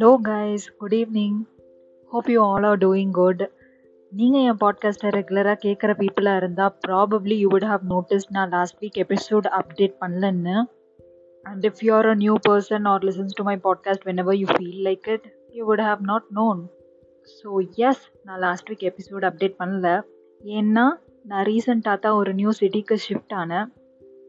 Hello guys good evening hope you all are doing good நீங்கள் என் பாட்காஸ்ட்டை ரெகுலராக கேட்குற பீப்புளாக இருந்தால் probably you would have notice நான் லாஸ்ட் வீக் எபிசோட் அப்டேட் பண்ணலன்னு. And if you are a new person or listens to my podcast whenever you feel like it you would have not known so yes நான் last week episode update பண்ணல. ஏன்னா நான் ரீசெண்டாக தான் ஒரு new சிட்டிக்கு shift ஆனேன்.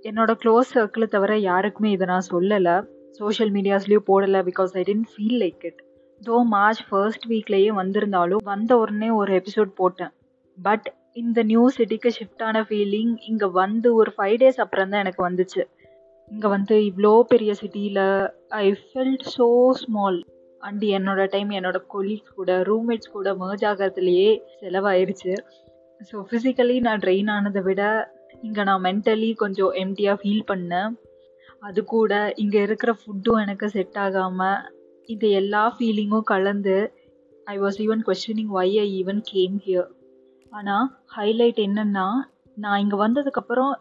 என்னோட க்ளோஸ் சர்க்கிளை தவிர யாருக்குமே இதை நான் சொல்லலை. சோஷியல் மீடியாஸ்லேயும் போடலை because I didn't feel like it though March first வீக்லேயே வந்திருந்தாலும் வந்த உடனே ஒரு எபிசோட் போட்டேன். பட் இந்த நியூ சிட்டிக்கு ஷிஃப்ட் ஆன ஃபீலிங் இங்கே வந்து ஒரு ஃபைவ் டேஸ் அப்புறம் தான் எனக்கு வந்துச்சு. இங்கே வந்து இவ்வளோ பெரிய சிட்டியில் I felt so small and என்னோட டைம் என்னோட கொலீக்ஸ் கூட ரூம்மேட்ஸ் கூட மர்ஜ் ஆகிறதுலையே செலவாயிருச்சு. ஸோ ஃபிசிக்கலி நான் ட்ரெயின் ஆனதை விட இங்கே நான் மென்டலி கொஞ்சம் எம்டியாக ஃபீல் பண்ணேன். அது கூட இங்கே இருக்கிற ஃபுட்டும் எனக்கு செட் ஆகாமல் இது எல்லா ஃபீலிங்கும் கலந்து I was even questioning why I even came here ஆனால் ஹைலைட் என்னென்னா நான் இங்கே வந்ததுக்கப்புறம்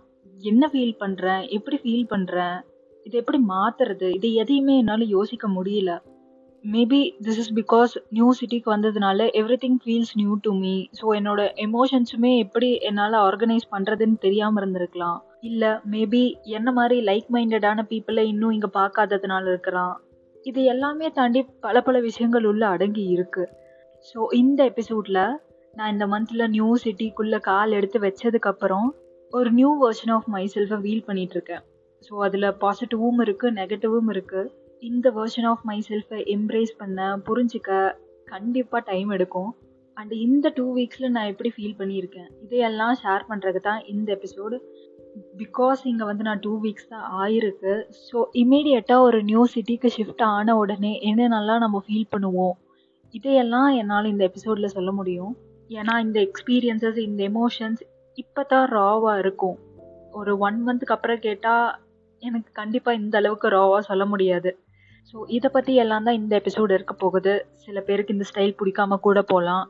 என்ன ஃபீல் பண்ணுறேன் எப்படி ஃபீல் பண்ணுறேன் இதை எப்படி மாற்றுறது இது எதையுமே என்னால் யோசிக்க முடியல. Maybe this is because new சிட்டிக்கு வந்ததுனால everything feels new to me so என்னோட எமோஷன்ஸுமே எப்படி என்னால் ஆர்கனைஸ் பண்ணுறதுன்னு தெரியாமல் இருந்திருக்கலாம். இல்லை மேபி என்ன மாதிரி லைக் மைண்டடான பீப்புளை இன்னும் இங்கே பார்க்காததுனால இருக்கலாம். இது எல்லாமே தாண்டி பல பல விஷயங்கள் உள்ள அடங்கி இருக்கு. ஸோ இந்த எபிசோடில் நான் இந்த மந்தில் நியூ சிட்டிக்குள்ளே கால் எடுத்து வச்சதுக்கப்புறம் ஒரு நியூ வெர்ஷன் ஆஃப் மை செல்ஃபை ஃபீல் பண்ணிகிட்ருக்கேன் ஸோ அதில் பாசிட்டிவும் இருக்குது நெகட்டிவும் இருக்குது இந்த வெர்ஷன் ஆஃப் மை செல்ஃபை எம்ப்ரேஸ் பண்ண புரிஞ்சிக்க கண்டிப்பாக டைம் எடுக்கும். அண்ட் இந்த டூ வீக்ஸில் நான் எப்படி ஃபீல் பண்ணியிருக்கேன்? இதையெல்லாம் ஷேர் பண்ணுறதுக்கு தான் இந்த எபிசோடு பிகாஸ் இங்கே வந்து நான் டூ வீக்ஸ் தான் ஆயிருக்கு. ஸோ இமீடியட்டாக ஒரு நியூ சிட்டிக்கு ஷிஃப்ட் ஆன உடனே என்னென்னலாம் நம்ம ஃபீல் பண்ணுவோம்? இதையெல்லாம் என்னால் இந்த எபிசோடில் சொல்ல முடியும். ஏன்னா இந்த எக்ஸ்பீரியன்சஸ் இந்த எமோஷன்ஸ் இப்போ தான் ராவாக இருக்கும். ஒரு ஒன் மந்த்துக்கு அப்புறம் கேட்டால் எனக்கு கண்டிப்பாக இந்த அளவுக்கு ராவாக சொல்ல முடியாது. ஸோ இதை பற்றி எல்லாம் தான் இந்த எபிசோடு இருக்க போகுது. சில பேருக்கு இந்த ஸ்டைல் பிடிக்காம கூட போகலாம்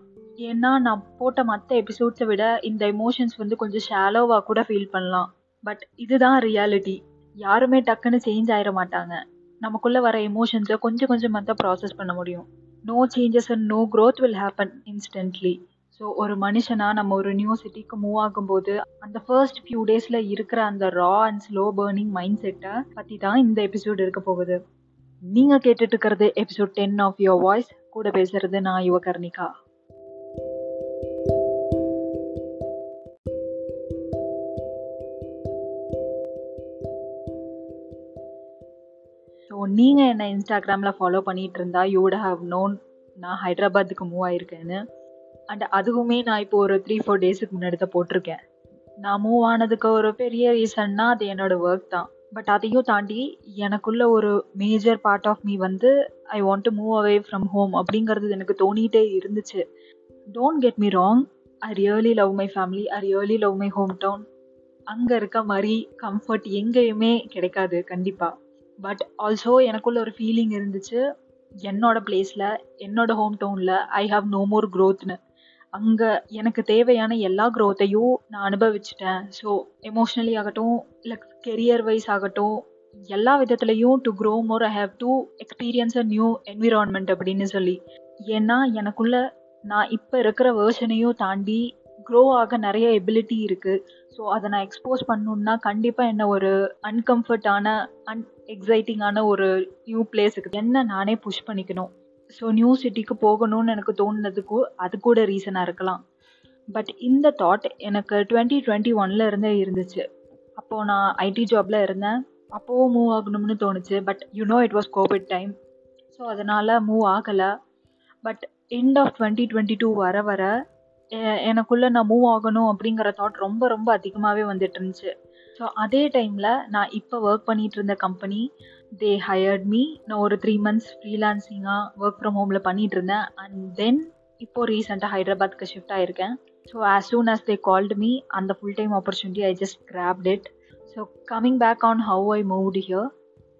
ஏன்னா நான் போட்ட மற்ற எபிசோட்ஸை விட இந்த எமோஷன்ஸ் வந்து கொஞ்சம் ஷாலோவாக கூட ஃபீல் பண்ணலாம். பட் இதுதான் ரியாலிட்டி யாருமே டக்குன்னு சேஞ்ச் ஆயிட மாட்டாங்க. நமக்குள்ளே வர எமோஷன்ஸை கொஞ்சம் கொஞ்சமாக தான் ப்ராசஸ் பண்ண முடியும். No changes and no growth will happen instantly so ஒரு மனுஷனாக நம்ம ஒரு நியூ சிட்டிக்கு மூவ் ஆகும்போது அந்த ஃபர்ஸ்ட் ஃபியூ டேஸில் இருக்கிற அந்த raw and slow burning mind செட்டை பற்றி தான் இந்த எபிசோடு இருக்க போகுது. நீங்கள் கேட்டுட்டு இருக்கிறது episode ten of your voice கூட பேசுறது நான் யுவகர்ணிகா நீங்கள் என்னை இன்ஸ்டாகிராமில் ஃபாலோ பண்ணிகிட்டு இருந்தா யூ வுட் ஹவ் நோன் நான் ஹைதராபாத்துக்கு மூவ் ஆயிருக்கேன்னு. அண்ட் அதுவுமே நான் இப்போ ஒரு த்ரீ ஃபோர் டேஸுக்கு முன்னாடி தான் போட்டிருக்கேன். நான் மூவ் ஆனதுக்கு ஒரு பெரிய ரீசன்னா அது என்னோடய ஒர்க் தான். பட் அதையும் தாண்டி எனக்குள்ள ஒரு மேஜர் பார்ட் ஆஃப் மீ வந்து I want to move away from home அப்படிங்கிறது எனக்கு தோணிகிட்டே இருந்துச்சு. Don't get me wrong I really love my family I really love my hometown அங்கே இருக்க மாதிரி கம்ஃபர்ட் எங்கேயுமே கிடைக்காது கண்டிப்பாக பட் ஆல்சோ எனக்குள்ள ஒரு ஃபீலிங் இருந்துச்சு. என்னோட பிளேஸில் என்னோட ஹோம் டவுனில் ஐ ஹாவ் நோ மோர் க்ரோத்னு அங்கே எனக்கு தேவையான எல்லா க்ரோத்தையும் நான் அனுபவிச்சிட்டேன். ஸோ எமோஷ்னலி ஆகட்டும் இல்லை கெரியர் வைஸ் ஆகட்டும் எல்லா விதத்துலேயும் to grow more I have to experience a new environment அப்படின்னு சொல்லி. ஏன்னா எனக்குள்ள நான் இப்போ இருக்கிற வேர்ஷனையும் தாண்டி க்ரோ ஆக நிறைய எபிலிட்டி இருக்குது ஸோ அதை நான் எக்ஸ்போஸ் பண்ணணுன்னா கண்டிப்பாக என்ன ஒரு அன்கம்ஃபர்டான அன் எக்ஸைட்டிங்கான ஒரு நியூ பிளேஸுக்கு என்ன நானே புஷ் பண்ணிக்கணும். ஸோ நியூ சிட்டிக்கு போகணும்னு எனக்கு தோணுனதுக்கு அது கூட ரீசனாக இருக்கலாம். பட் இந்த தாட் எனக்கு டுவெண்ட்டி டுவெண்ட்டி ஒனில் இருந்தே இருந்துச்சு. அப்போது நான் ஐடி ஜாபில் இருந்தேன். அப்போவும் மூவ் ஆகணும்னு தோணுச்சு. But you know it was covid time so அதனால் மூவ் ஆகலை. But end of twenty twenty two வர வர எனக்குள்ளே நான் மூவ் ஆகணும் அப்படிங்கிற தாட் ரொம்ப ரொம்ப அதிகமாகவே வந்துட்டு இருந்துச்சு. ஸோ அதே டைமில் நான் இப்போ ஒர்க் பண்ணிகிட்டு இருந்த கம்பெனி தே ஹயர்ட் மீ நான் ஒரு த்ரீ மந்த்ஸ் ஃப்ரீலான்சிங்காக ஒர்க் ஃப்ரம் ஹோமில் பண்ணிகிட்டு இருந்தேன். அண்ட் தென் இப்போது ரீசெண்டாக ஹைதராபாத்க்கு shift ஆகிருக்கேன் so as soon as they called me அந்த full time opportunity I just grabbed it so coming back on how I moved here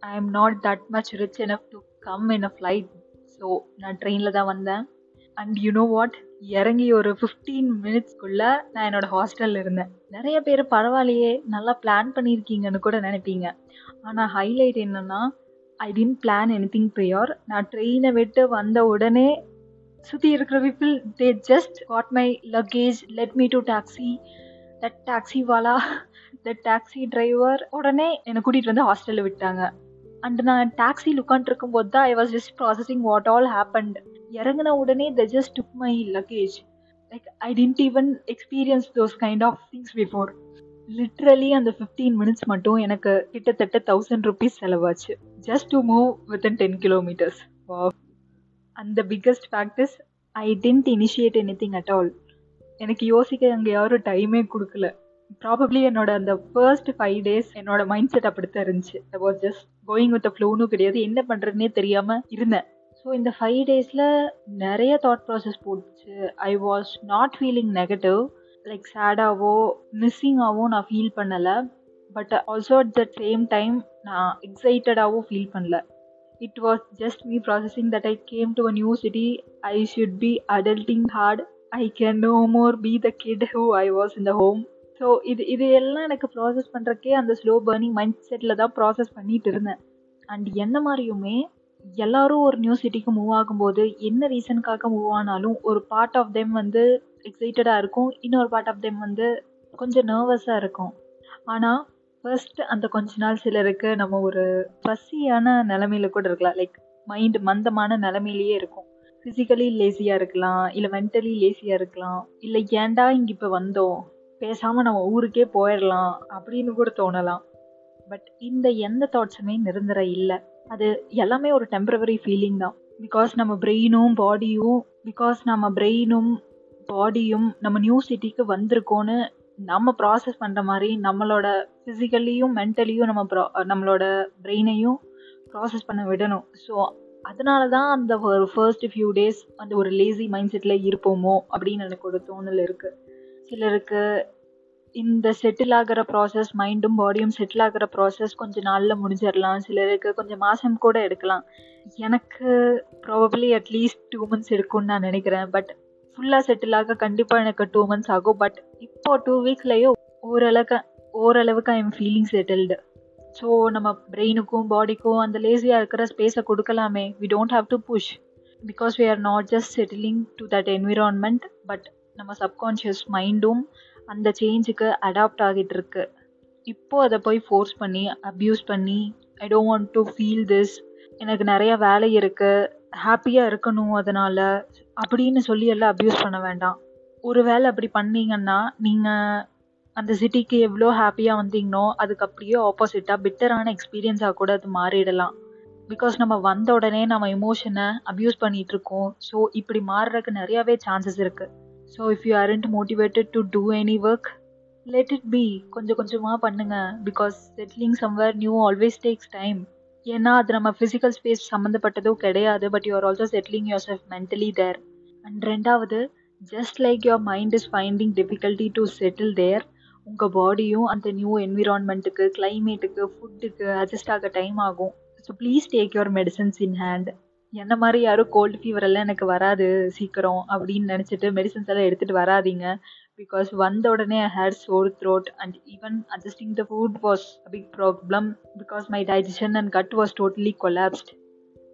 I am not that much rich enough to come in a flight so நான் ட்ரெயினில் தான் வந்தேன். And you know what இறங்கி ஒரு fifteen மினிட்ஸ்க்குள்ளே நான் என்னோடய ஹாஸ்டலில் இருந்தேன். நிறைய பேர் பரவாயில்லையே நல்லா பிளான் பண்ணியிருக்கீங்கன்னு கூட நினைப்பீங்க. ஆனால் ஹைலைட் என்னென்னா I didn't plan anything prior நான் ட்ரெயினை விட்டு வந்த உடனே சுற்றி இருக்கிற people they just got my luggage let me to taxi that taxi Vala that taxi driver உடனே என்னை கூட்டிகிட்டு வந்து ஹாஸ்டலில் விட்டாங்க. அண்ட் நான் டாக்ஸியில் உட்காந்துருக்கும் போது தான் I was just processing what all happened இறங்கின உடனே the just took my luggage like I didn't even experience those kind of things before literally அந்த ஃபிஃப்டீன் மினிட்ஸ் மட்டும் எனக்கு கிட்டத்தட்ட thousand rupees செலவாச்சு. Just to move within ten kilometers அந்த biggest factors I didn't initiate anything at all எனக்கு யோசிக்க அங்கே யாரும் டைமே கொடுக்கல. ப்ராபப்ளி என்னோட அந்த ஃபர்ஸ்ட் ஃபைவ் டேஸ் என்னோட மைண்ட் செட் அப்படித்தான் இருந்துச்சு. I was just going with ஃப்ளோனும் கிடையாது. என்ன பண்ணுறதுனே தெரியாமல் இருந்தேன். ஸோ இந்த ஃபைவ் டேஸில் நிறைய தாட் ப்ராசஸ் போட்டுச்சு. I was not feeling negative like சேடாகவோ மிஸ்ஸிங்காகவோ நான் ஃபீல் பண்ணலை. But also at the same time நான் எக்ஸைட்டடாகவும் ஃபீல் பண்ணல. It was just me processing that I came to a new city I should be adulting hard I can no more be the kid who I was in the home so இது இது எல்லாம் எனக்கு process பண்ணுறக்கே அந்த slow burning mind செட்டில் தான் process பண்ணிட்டு இருந்தேன். அண்ட் என்ன மாதிரியுமே எல்லாரும் ஒரு நியூ சிட்டிக்கு மூவ் ஆகும்போது என்ன ரீசனுக்காக மூவ் ஆனாலும் ஒரு பார்ட் ஆஃப் தெம் வந்து எக்ஸைட்டடாக இருக்கும். இன்னொரு பார்ட் ஆஃப் தெம் வந்து கொஞ்சம் நர்வஸாக இருக்கும். ஆனால் ஃபர்ஸ்ட் அந்த கொஞ்ச நாள் சிலருக்கு நம்ம ஒரு பசியான நிலமையில கூட இருக்கலாம். லைக் மைண்டு மந்தமான நிலமையிலேயே இருக்கும். ஃபிசிக்கலி லேசியாக இருக்கலாம். இல்லை மென்டலி லேசியாக இருக்கலாம். இல்லை ஏன்டா இங்கே இப்போ வந்தோம்? பேசாமல் நம்ம ஊருக்கே போயிடலாம். அப்படின்னு கூட தோணலாம். பட் இந்த எந்த தாட்ஸுமே நிரந்தரம் இல்லை. அது எல்லாமே ஒரு டெம்பரவரி ஃபீலிங் தான். பிகாஸ் நம்ம பிரெயினும் பாடியும் பிகாஸ் நம்ம பிரெயினும் பாடியும் நம்ம நியூ சிட்டிக்கு வந்திருக்கோன்னு நம்ம ப்ராசஸ் பண்ணுற மாதிரி நம்மளோட ஃபிசிக்கலியும் மென்டலியும் நம்ம ப்ரா நம்மளோட பிரெயினையும் ப்ராசஸ் பண்ண விடணும். ஸோ அதனால தான் அந்த ஒரு ஃபர்ஸ்ட் ஃபியூ டேஸ் அந்த ஒரு லேசி மைண்ட் செட்டில் இருப்போமோ அப்படின்னு எனக்கு ஒரு தோணல் இருக்குது சிலருக்கு இந்த செட்டில் ஆகிற ப்ராசஸ் மைண்டும் பாடியும் செட்டில் ஆகிற ப்ராசஸ் கொஞ்சம் நாளில் முடிஞ்சிடலாம் சிலருக்கு கொஞ்சம் மாதம் கூட எடுக்கலாம். எனக்கு probably at least two months எடுக்கும்னு நான் நினைக்கிறேன். பட் ஃபுல்லாக செட்டில் ஆக கண்டிப்பாக எனக்கு டூ மந்த்ஸ் ஆகும். பட் இப்போ டூ வீக்ஸ்லேயே ஓரளவுக்கு ஓரளவுக்கு I am feeling settled so நம்ம பிரெயினுக்கும் பாடிக்கும் அந்த லேசியாக இருக்கிற ஸ்பேஸை கொடுக்கலாமே. We don't have to push because we are not just settling to that environment but நம்ம சப்கான்ஷியஸ் மைண்டும் அந்த சேஞ்சுக்கு அடாப்ட் ஆகிட்டு இருக்கு இப்போ அதை போய் ஃபோர்ஸ் பண்ணி அப்யூஸ் பண்ணி I don't want to feel this எனக்கு நிறைய வேலை இருக்குது ஹாப்பியாக இருக்கணும் அதனால். அப்படின்னு சொல்லி எல்லாம் அப்யூஸ் பண்ண வேண்டாம். ஒரு வேலை அப்படி பண்ணீங்கன்னா நீங்கள் அந்த சிட்டிக்கு எவ்வளோ ஹாப்பியாக வந்தீங்கனோ அதுக்கு அப்படியே ஆப்போசிட்டாக பெட்டரான எக்ஸ்பீரியன்ஸாக கூட அது மாறிடலாம். பிகாஸ் நம்ம வந்த உடனே நம்ம எமோஷனை அப்யூஸ் பண்ணிகிட்ருக்கோம் ஸோ இப்படி மாறுறதுக்கு நிறையாவே சான்சஸ் இருக்குது so if you aren't motivated to do any work let it be கொஞ்சம் கொஞ்சமாக பண்ணுங்கள் because settling somewhere new always takes time ஏன்னா அது நம்ம ஃபிசிக்கல் ஸ்பேஸ் சம்மந்தப்பட்டதும் கிடையாது. But you are also settling yourself mentally there and ரெண்டாவது just like your mind is finding difficulty to settle there உங்கள் பாடியும் அந்த நியூ என்விரான்மெண்ட்டுக்கு கிளைமேட்டுக்கு ஃபுட்டுக்கு அட்ஜஸ்ட் ஆக டைம் ஆகும். So please take your medicines in hand என்ன மாதிரி யாரும் கோல்டு ஃபீவர் எல்லாம் எனக்கு வராது சீக்கிரம் அப்படின்னு நினச்சிட்டு மெடிசன்ஸ் எல்லாம் எடுத்துகிட்டு வராதீங்க. பிகாஸ் வந்த உடனே her had sore throat and even adjusting the food was a big problem because my digestion and gut was totally collapsed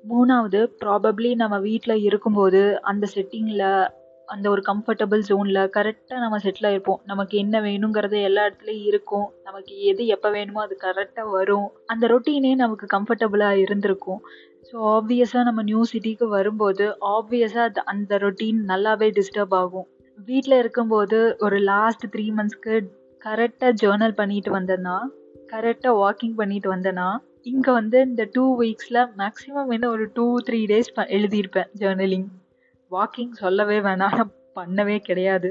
மூணாவது ப்ராபப்ளி நம்ம வீட்டில் இருக்கும்போது அந்த செட்டிங்கில் அந்த ஒரு கம்ஃபர்டபுள் ஜோனில் கரெக்டாக நம்ம செட்டில் ஆகிருப்போம் நமக்கு என்ன வேணுங்கிறது எல்லா இடத்துலையும் இருக்கும். நமக்கு எது எப்போ வேணுமோ அது கரெக்டாக வரும். அந்த ரொட்டீனே நமக்கு கம்ஃபர்டபுளாக இருந்திருக்கும். ஸோ ஆப்வியஸாக நம்ம நியூ சிட்டிக்கு வரும்போது ஆப்வியஸாக அது அந்த ரொட்டீன் நல்லாவே டிஸ்டர்ப் ஆகும். வீட்டில் இருக்கும்போது ஒரு லாஸ்ட் த்ரீ மந்த்ஸ்க்கு கரெக்டாக ஜேர்னல் பண்ணிட்டு வந்தேன்னா கரெக்டாக வாக்கிங் பண்ணிட்டு வந்தேன்னா இங்கே வந்து இந்த டூ வீக்ஸில் மேக்ஸிமம் என்ன ஒரு டூ த்ரீ டேஸ் ப எழுதியிருப்பேன் ஜேர்னலிங் வாக்கிங் சொல்லவே வேணாம் நான் பண்ணவே கிடையாது.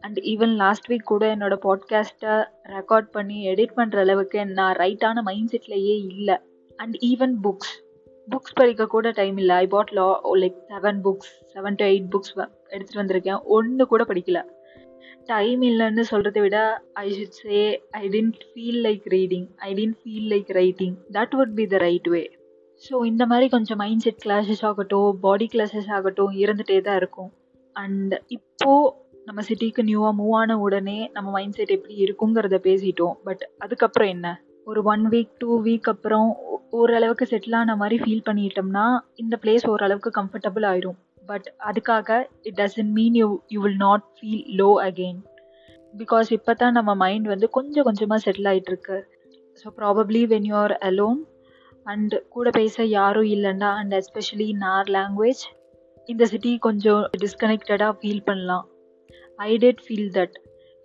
அண்ட் ஈவன் லாஸ்ட் வீக் கூட என்னோடய பாட்காஸ்ட்டை ரெக்கார்ட் பண்ணி எடிட் பண்ணுற அளவுக்கு நான் ரைட்டான மைண்ட் செட்லேயே இல்லை. அண்ட் ஈவன் புக்ஸ் புக்ஸ் படிக்க கூட டைம் இல்லை. I bought law like seven books seven to eight books எடுத்துகிட்டு வந்திருக்கேன். ஒன்று கூட படிக்கல. டைம் இல்லைன்னு சொல்கிறத விட I should say I tend feel like reading I tend feel like writing that would be the right way so இந்த மாதிரி கொஞ்சம் மைண்ட் செட் கிளாஸஸ் ஆகட்டும் பாடி கிளாஸஸ் ஆகட்டும் இருந்துகிட்டே தான் இருக்கும். அண்ட் இப்போது நம்ம சிட்டிக்கு நியூவாக மூவ் ஆன உடனே நம்ம மைண்ட் செட் எப்படி இருக்குங்கிறத பேசிட்டோம். பட் அதுக்கப்புறம் என்ன? ஒரு ஒன் வீக் டூ வீக் அப்புறம் ஓரளவுக்கு செட்டில் ஆன மாதிரி ஃபீல் பண்ணிட்டோம்னா இந்த பிளேஸ் ஓரளவுக்கு கம்ஃபர்டபுள் ஆயிரும். பட் அதுக்காக it doesn't mean you you will not feel low again because இப்போ தான் நம்ம மைண்ட் வந்து கொஞ்சம் கொஞ்சமாக செட்டில் ஆகிட்டுருக்கு so probably when you are alone and கூட பேச யாரும் இல்லைன்னா and especially in our language இந்த சிட்டி கொஞ்சம் டிஸ்கனெக்டடாக ஃபீல் பண்ணலாம். I did feel that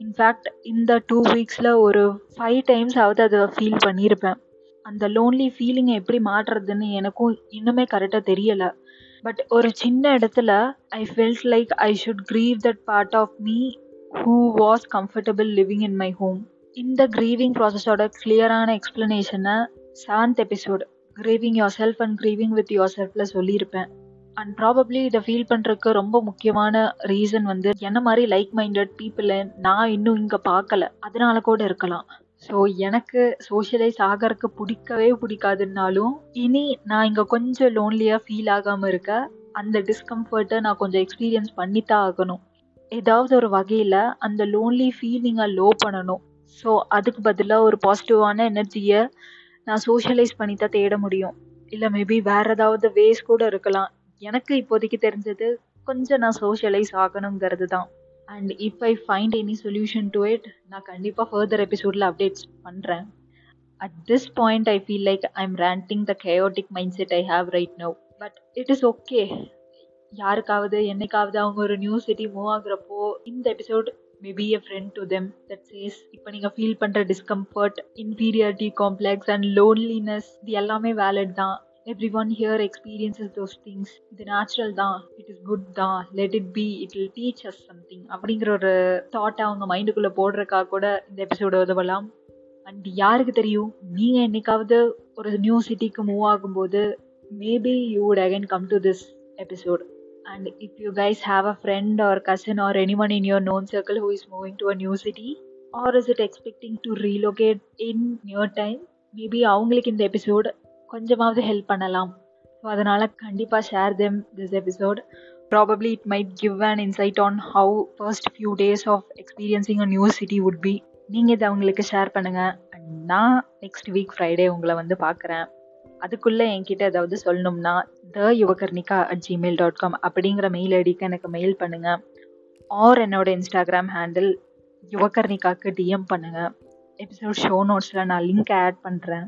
in fact இந்த டூ வீக்ஸில் ஒரு ஃபைவ் டைம்ஸ் ஆகுது அதை ஃபீல் பண்ணியிருப்பேன் அந்த லோன்லி ஃபீலிங்கை எப்படி மாற்றுறதுன்னு எனக்கும் இன்னுமே கரெக்டாக தெரியலை. பட் ஒரு சின்ன இடத்துல I felt like I should grieve that part of me who was comfortable living in my home இந்த க்ரீவிங் ப்ராசஸோட கிளியரான எக்ஸ்ப்ளனேஷனை seventh episode grieving yourself and grieving with your செல்ஃபில் சொல்லியிருப்பேன் அண்ட் ப்ராபப்ளி இதை ஃபீல் பண்ணுறதுக்கு ரொம்ப முக்கியமான ரீசன் வந்து என்ன மாதிரி லைக் மைண்டட் பீப்புளை நான் இன்னும் இங்கே பார்க்கல. அதனால கூட இருக்கலாம். ஸோ எனக்கு சோஷியலைஸ் ஆகிறதுக்கு பிடிக்கவே பிடிக்காதுன்னாலும் இனி நான் இங்கே கொஞ்சம் லோன்லியாக ஃபீல் ஆகாமல் இருக்க அந்த டிஸ்கம்ஃபர்ட்டை நான் கொஞ்சம் எக்ஸ்பீரியன்ஸ் பண்ணித்தான் ஆகணும். ஏதாவது ஒரு வகையில் அந்த லோன்லி ஃபீலிங்கை லோ பண்ணணும். ஸோ அதுக்கு பதிலாக ஒரு பாசிட்டிவான எனர்ஜியை நான் சோஷியலைஸ் பண்ணி தான் தேட முடியும். இல்லை மேபி வேறு ஏதாவது வேஸ் கூட இருக்கலாம். எனக்கு இப்போதைக்கு தெரிஞ்சது கொஞ்சம் நான் சோஷியலைஸ் ஆகணுங்கிறது தான் and if I find any solution to it நான் கண்டிப்பாக ஃபர்தர் எபிசோடில் அப்டேட்ஸ் பண்ணுறேன் at this point I feel like I am ranting the chaotic mind set I have right now but it is okay யாருக்காவது என்னைக்காவது அவங்க ஒரு new city move ஆகுறப்போ இந்த episode maybe a friend to them that says இப்போ நீங்கள் feel பண்ணுற discomfort inferiority complex and loneliness இது எல்லாமே வேலிட் தான். Every one here experiences those things இது நேச்சுரல் தான். இட் இஸ் குட் தான். Let it be it will teach us something அப்படிங்கிற ஒரு தாட்டை அவங்க மைண்டுக்குள்ளே போடுறக்காக கூட இந்த எபிசோடு உதவலாம். அண்ட் யாருக்கு தெரியும்? நீங்கள் என்னைக்காவது ஒரு நியூ சிட்டிக்கு மூவ் ஆகும்போது maybe you would again come to this episode and if you guys have a friend or cousin or anyone in your known circle who is moving to a new city or is it expecting to relocate in near time maybe அவங்களுக்கு இந்த episode கொஞ்சமாவது help பண்ணலாம். So அதனால் கண்டிப்பாக share them this episode probably it might give an insight on how first few days of experiencing a new city would be நீங்கள் இதை அவங்களுக்கு share பண்ணுங்கள் அண்ட் நான் நெக்ஸ்ட் வீக் ஃப்ரைடே உங்களை வந்து பார்க்குறேன். அதுக்குள்ளே என்கிட்ட ஏதாவது சொல்லணும்னா the Yuvakarnika at Gmail dot com அப்படிங்கிற மெயில் ஐடிக்கு எனக்கு மெயில் பண்ணுங்கள் ஆர் என்னோட இன்ஸ்டாகிராம் ஹேண்டில் யுவகர்ணிகாக்கு டிஎம் பண்ணுங்கள் எபிசோட் ஷோ நோட்ஸில் நான் லிங்க் ஆட் பண்ணுறேன்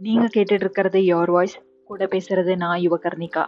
நீங்கள் கேட்டுட்டு இருக்கிறது யோர் வாய்ஸ் கூட பேசுகிறது நான் யுவகர்ணிகா.